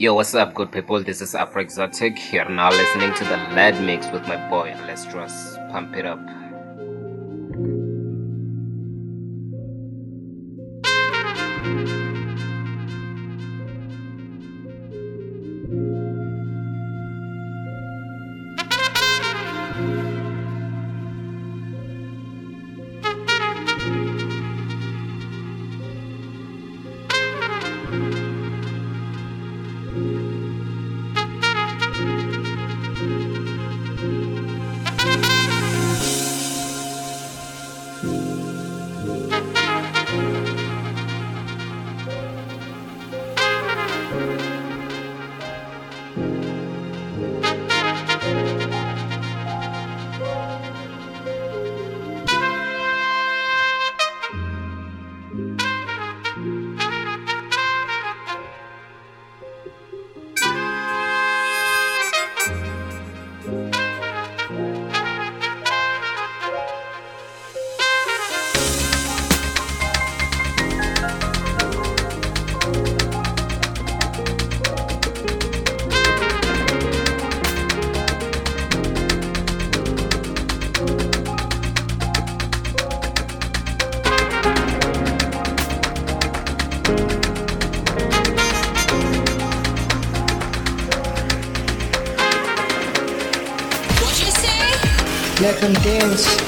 Yo, what's up, good people? This is Afro Exotic. You're now listening to the LED Mix with my boy Let's Alestraz. Pump it up. Them dance.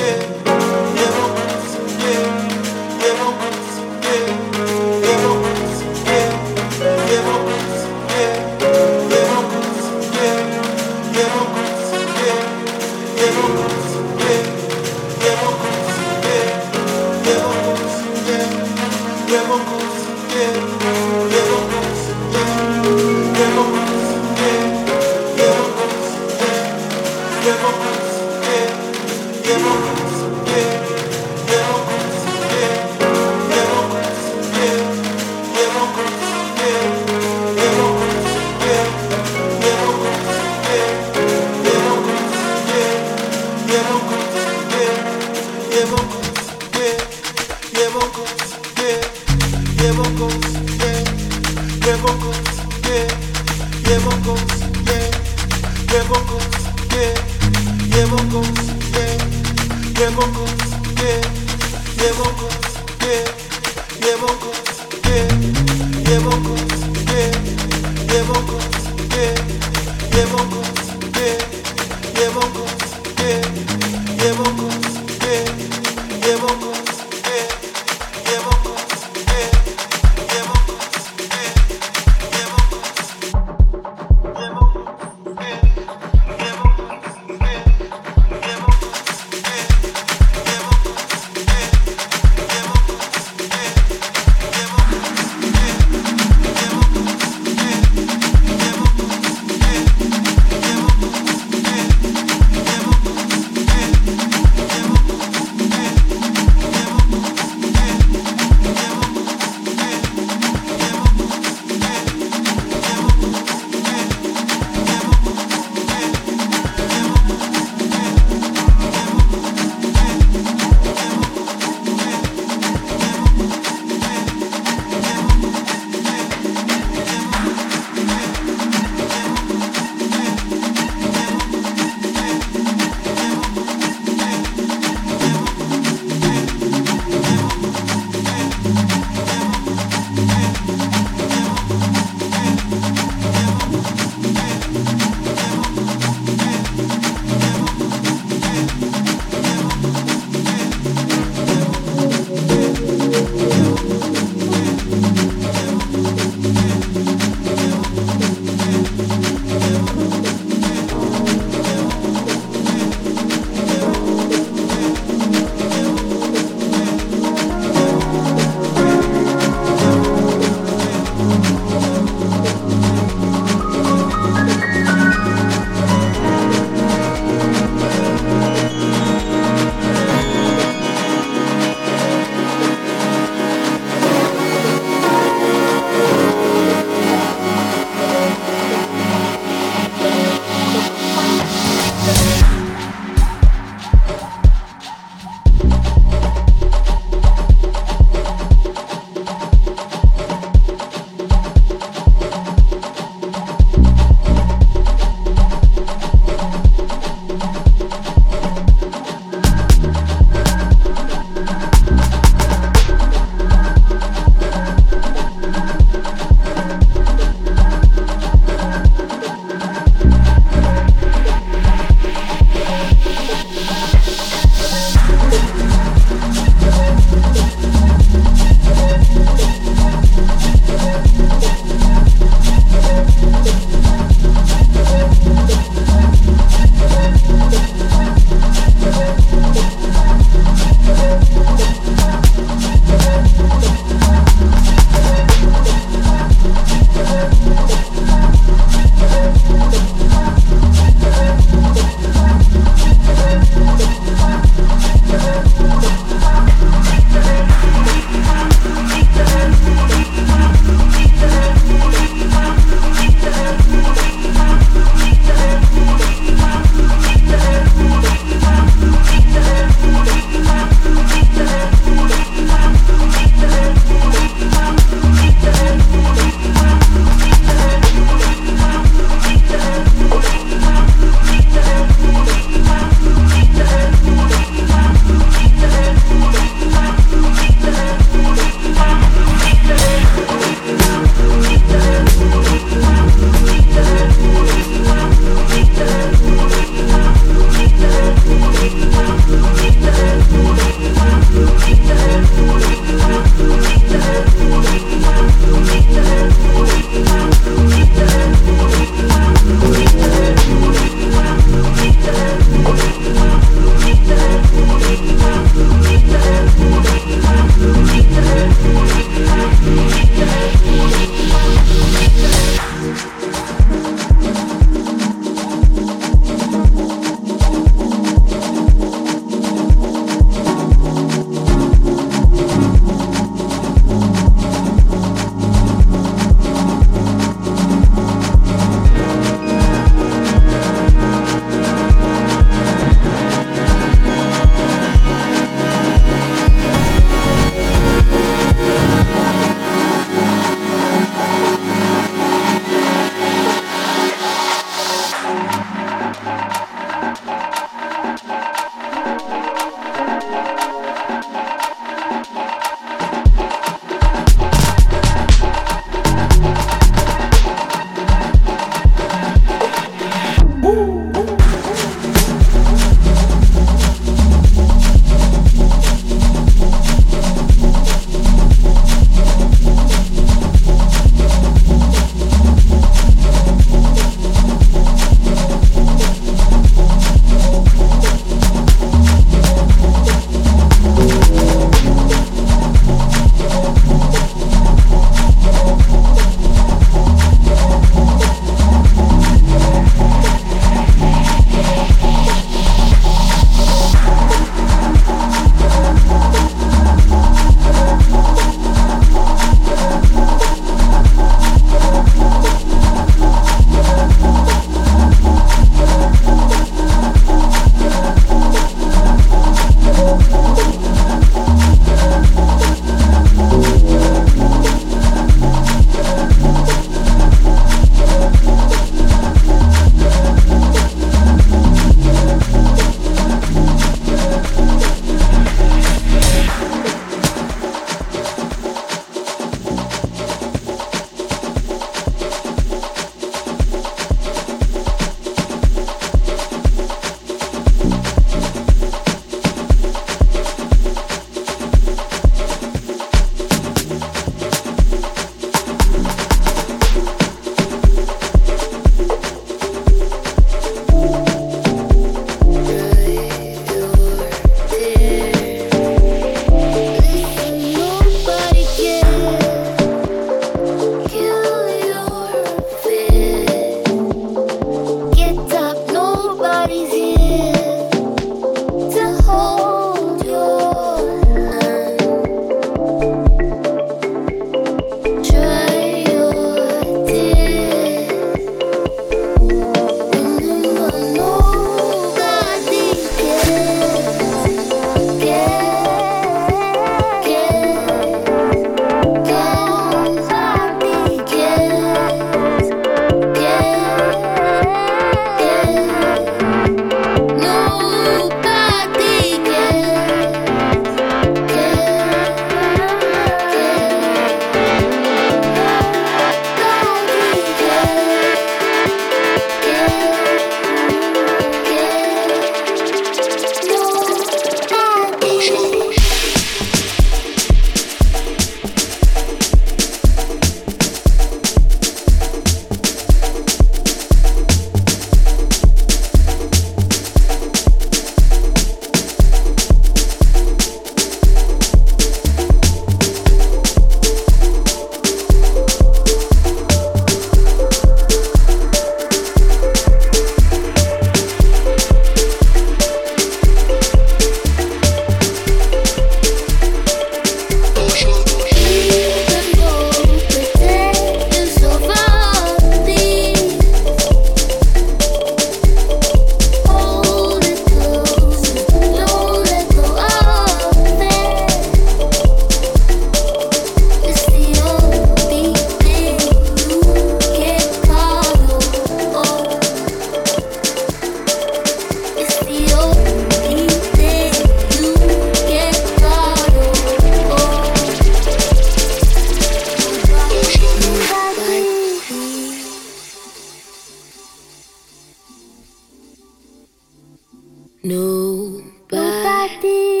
nobody. nobody.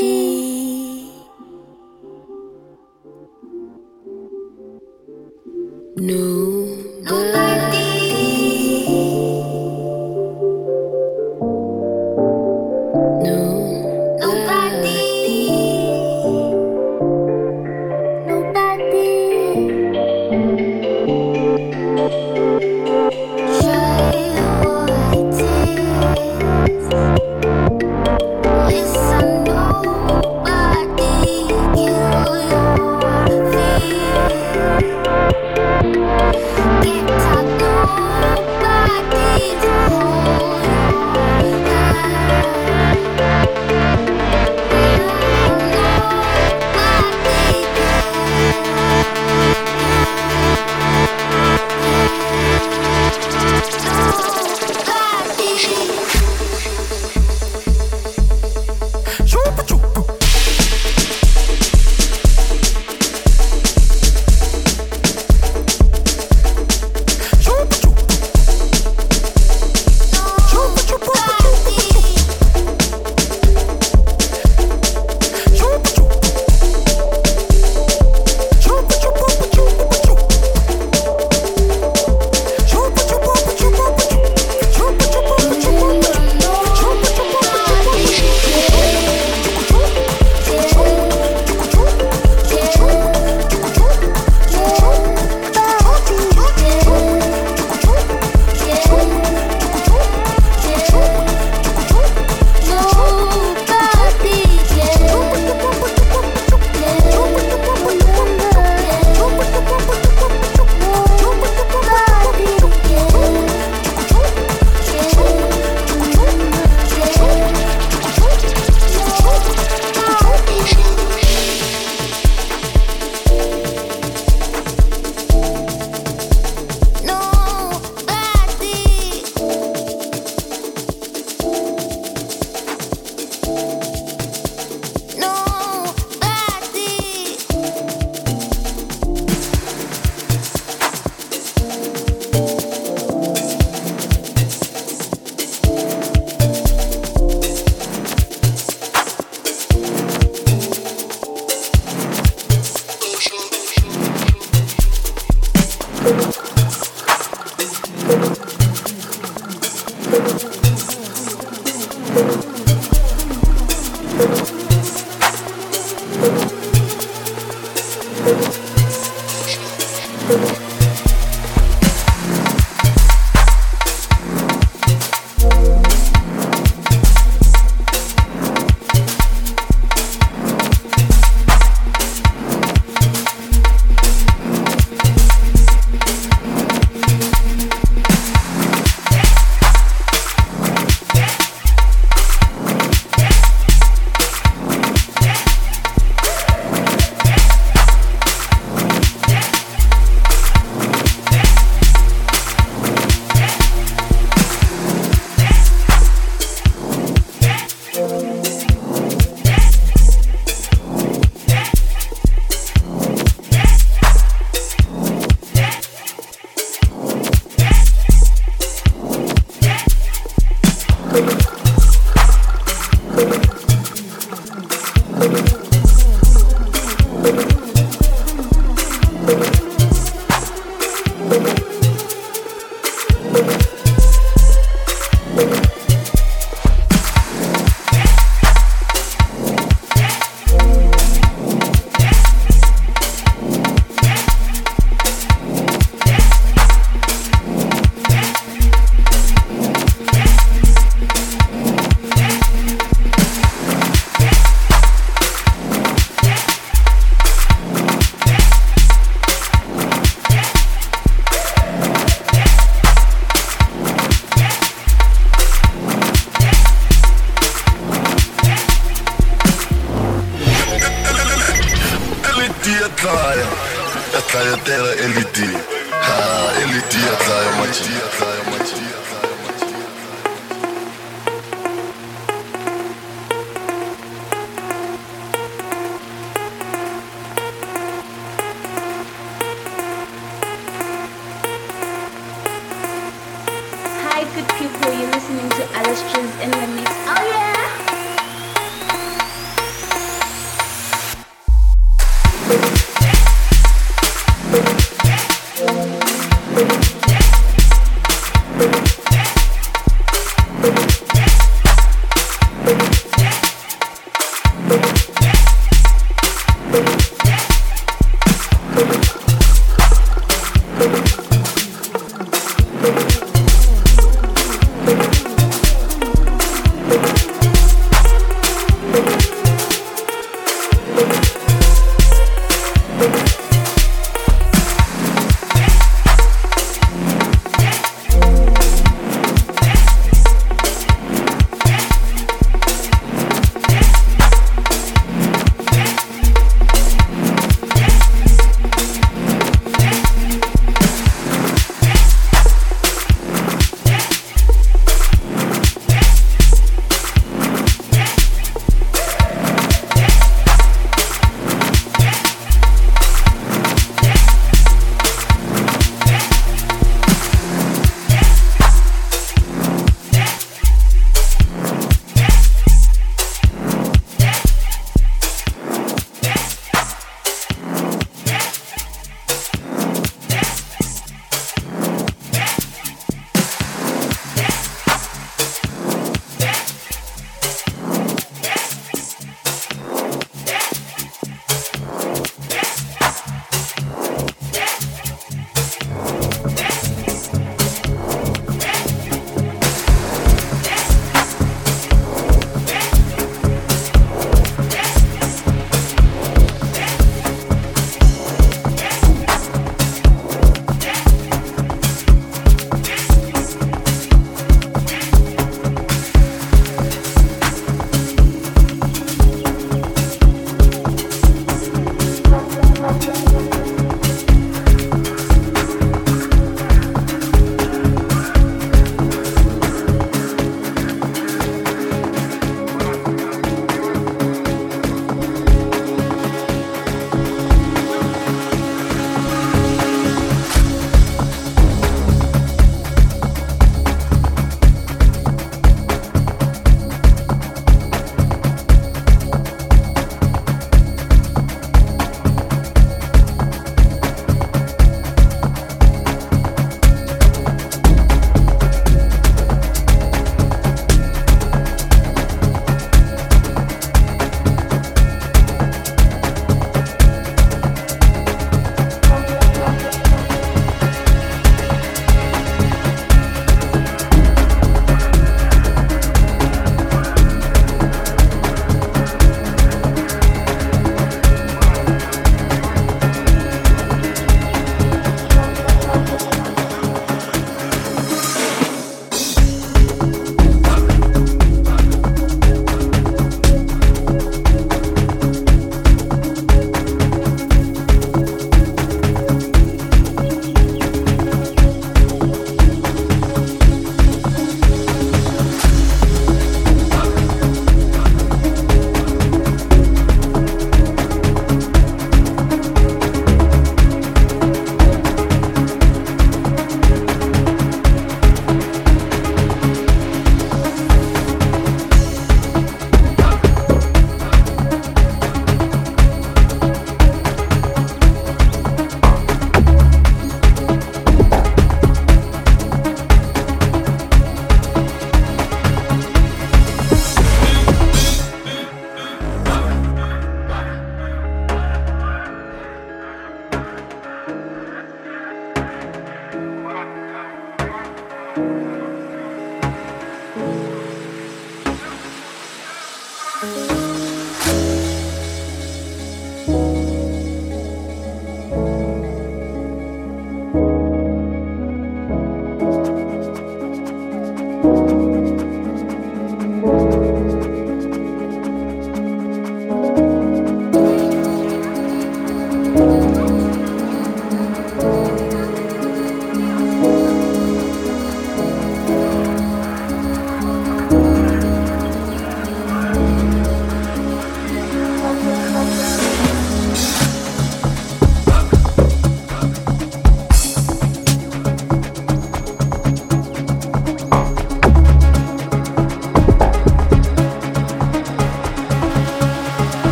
Thank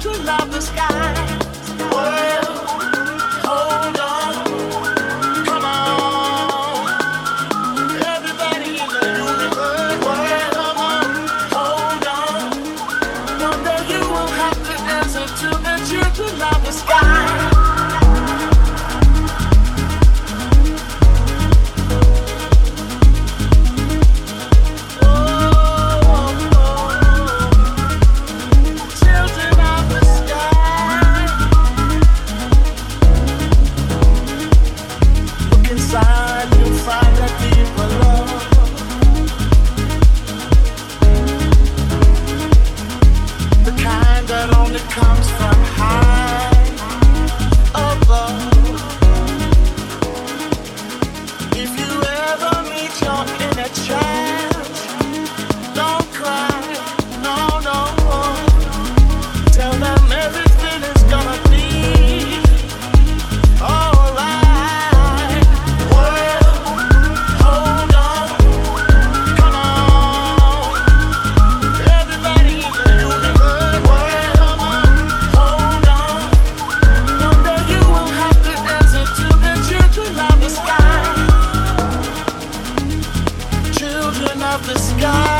the love the sky. of the sky.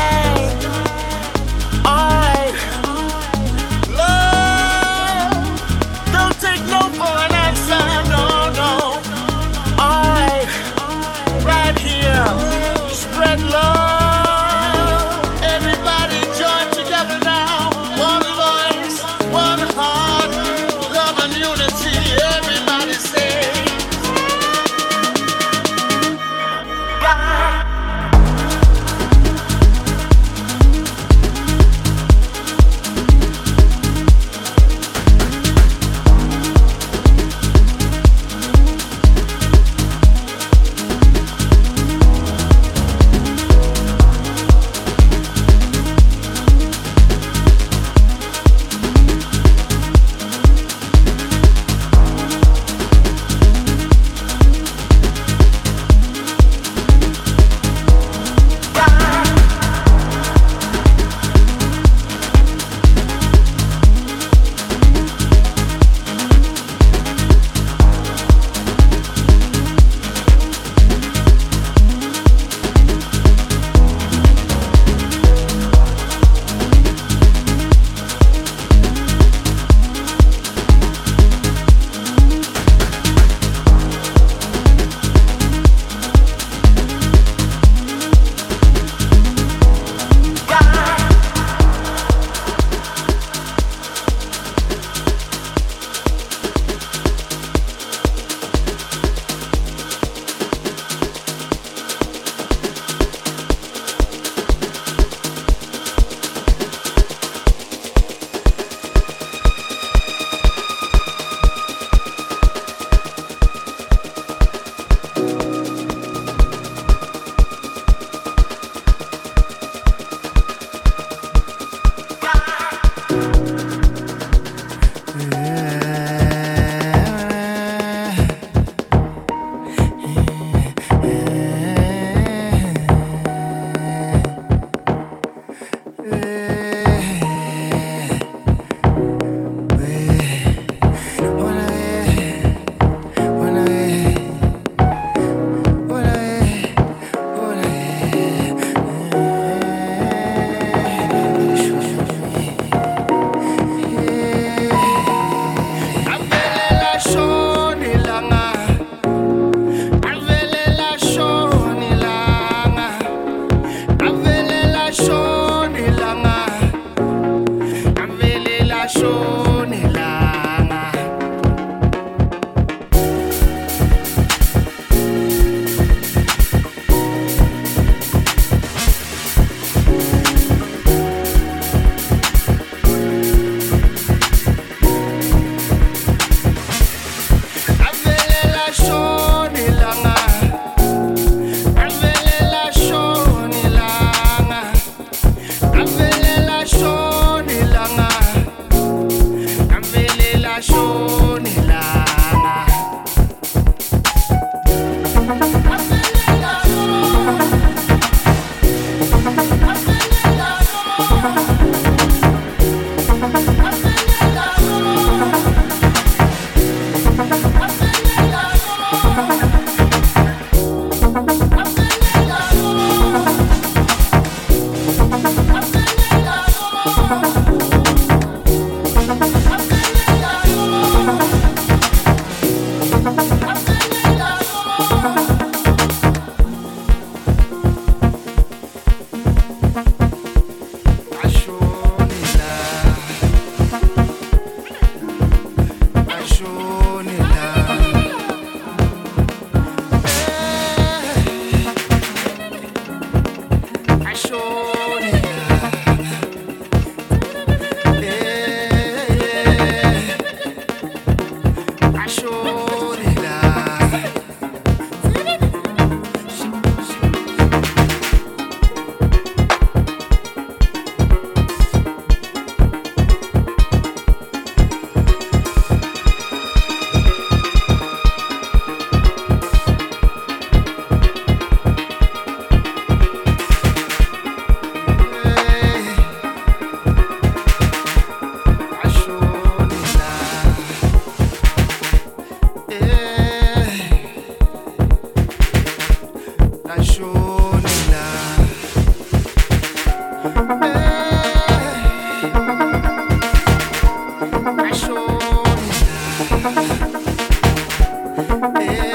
Yeah.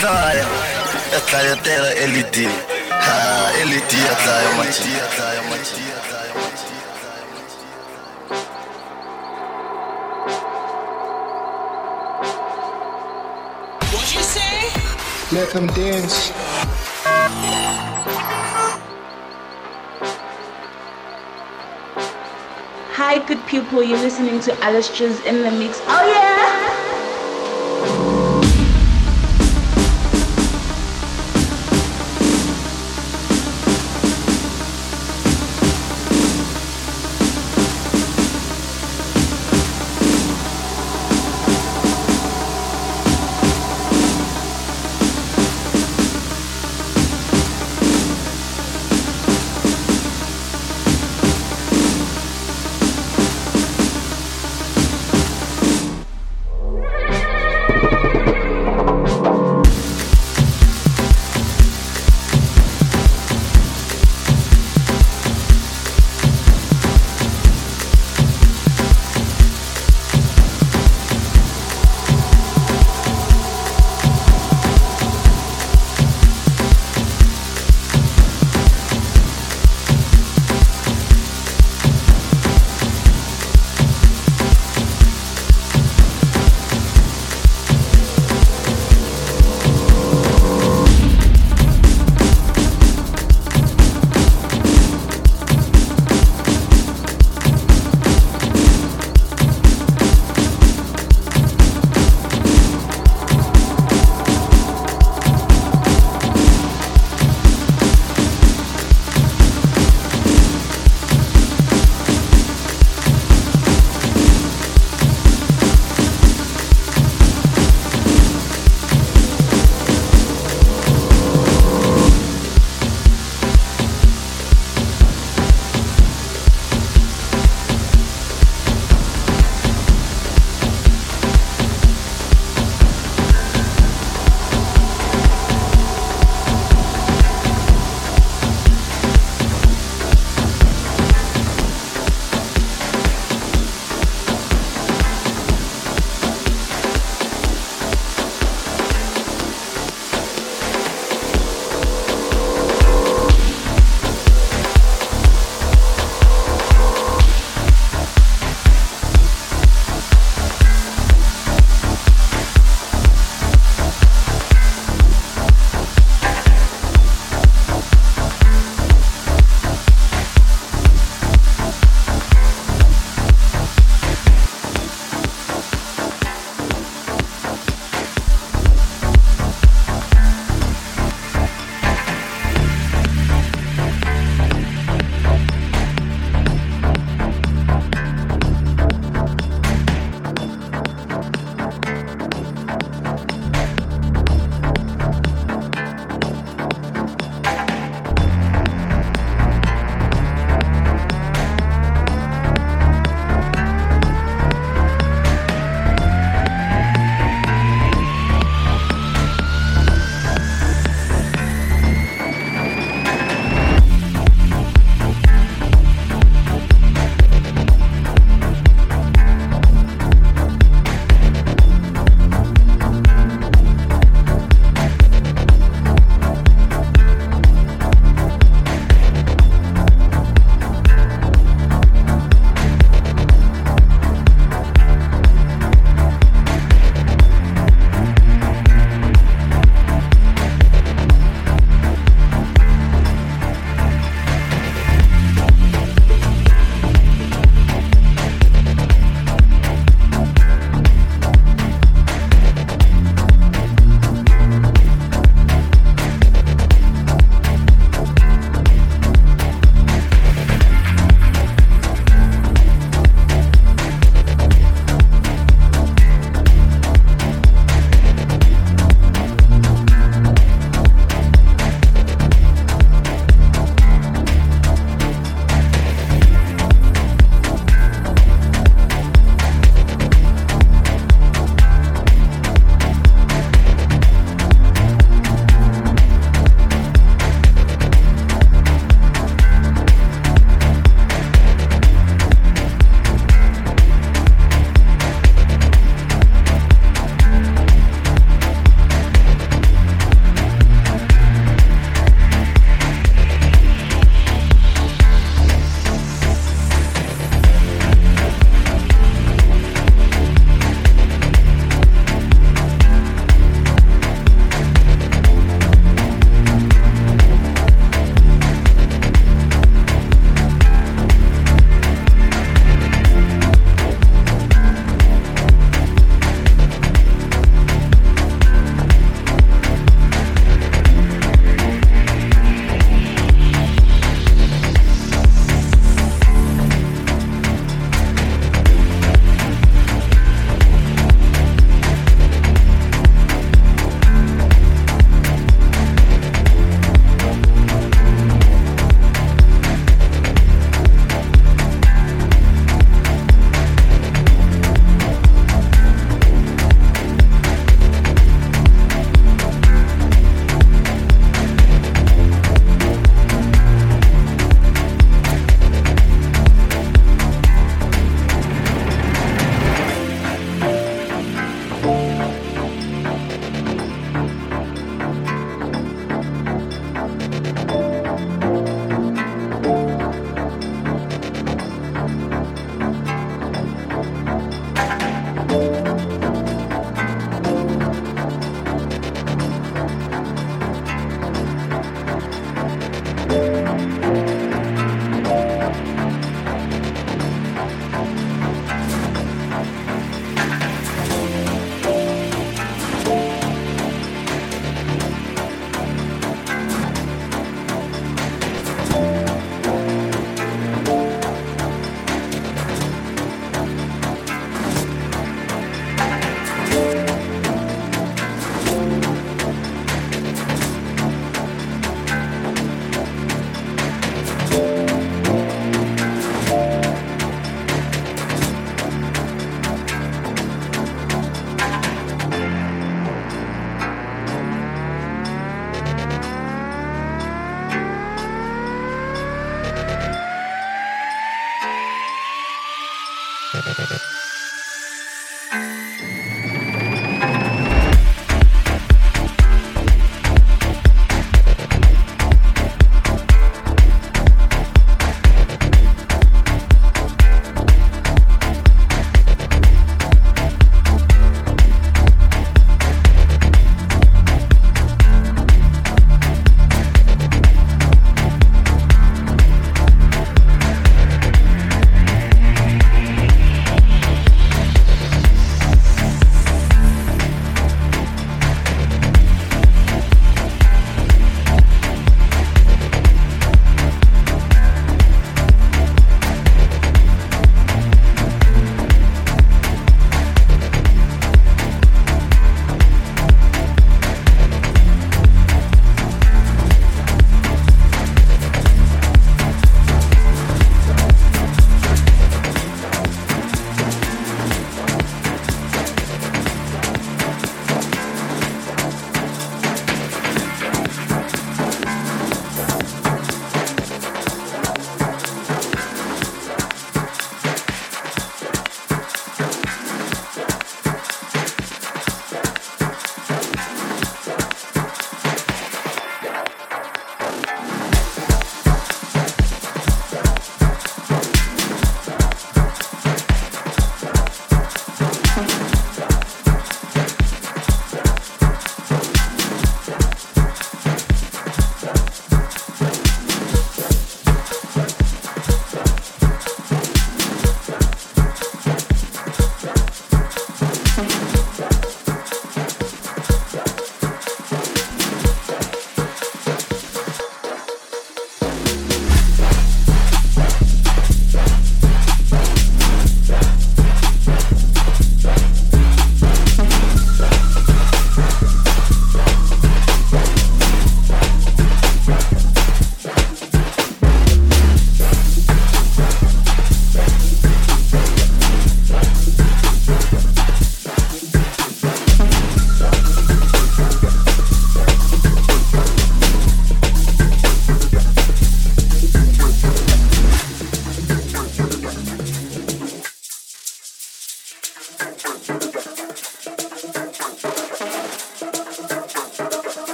Ya tlaya tela LED ha LED ya tlaya mathi What you say? Let them dance. Hi, good people. You're listening to Alestraz in the mix. Oh yeah.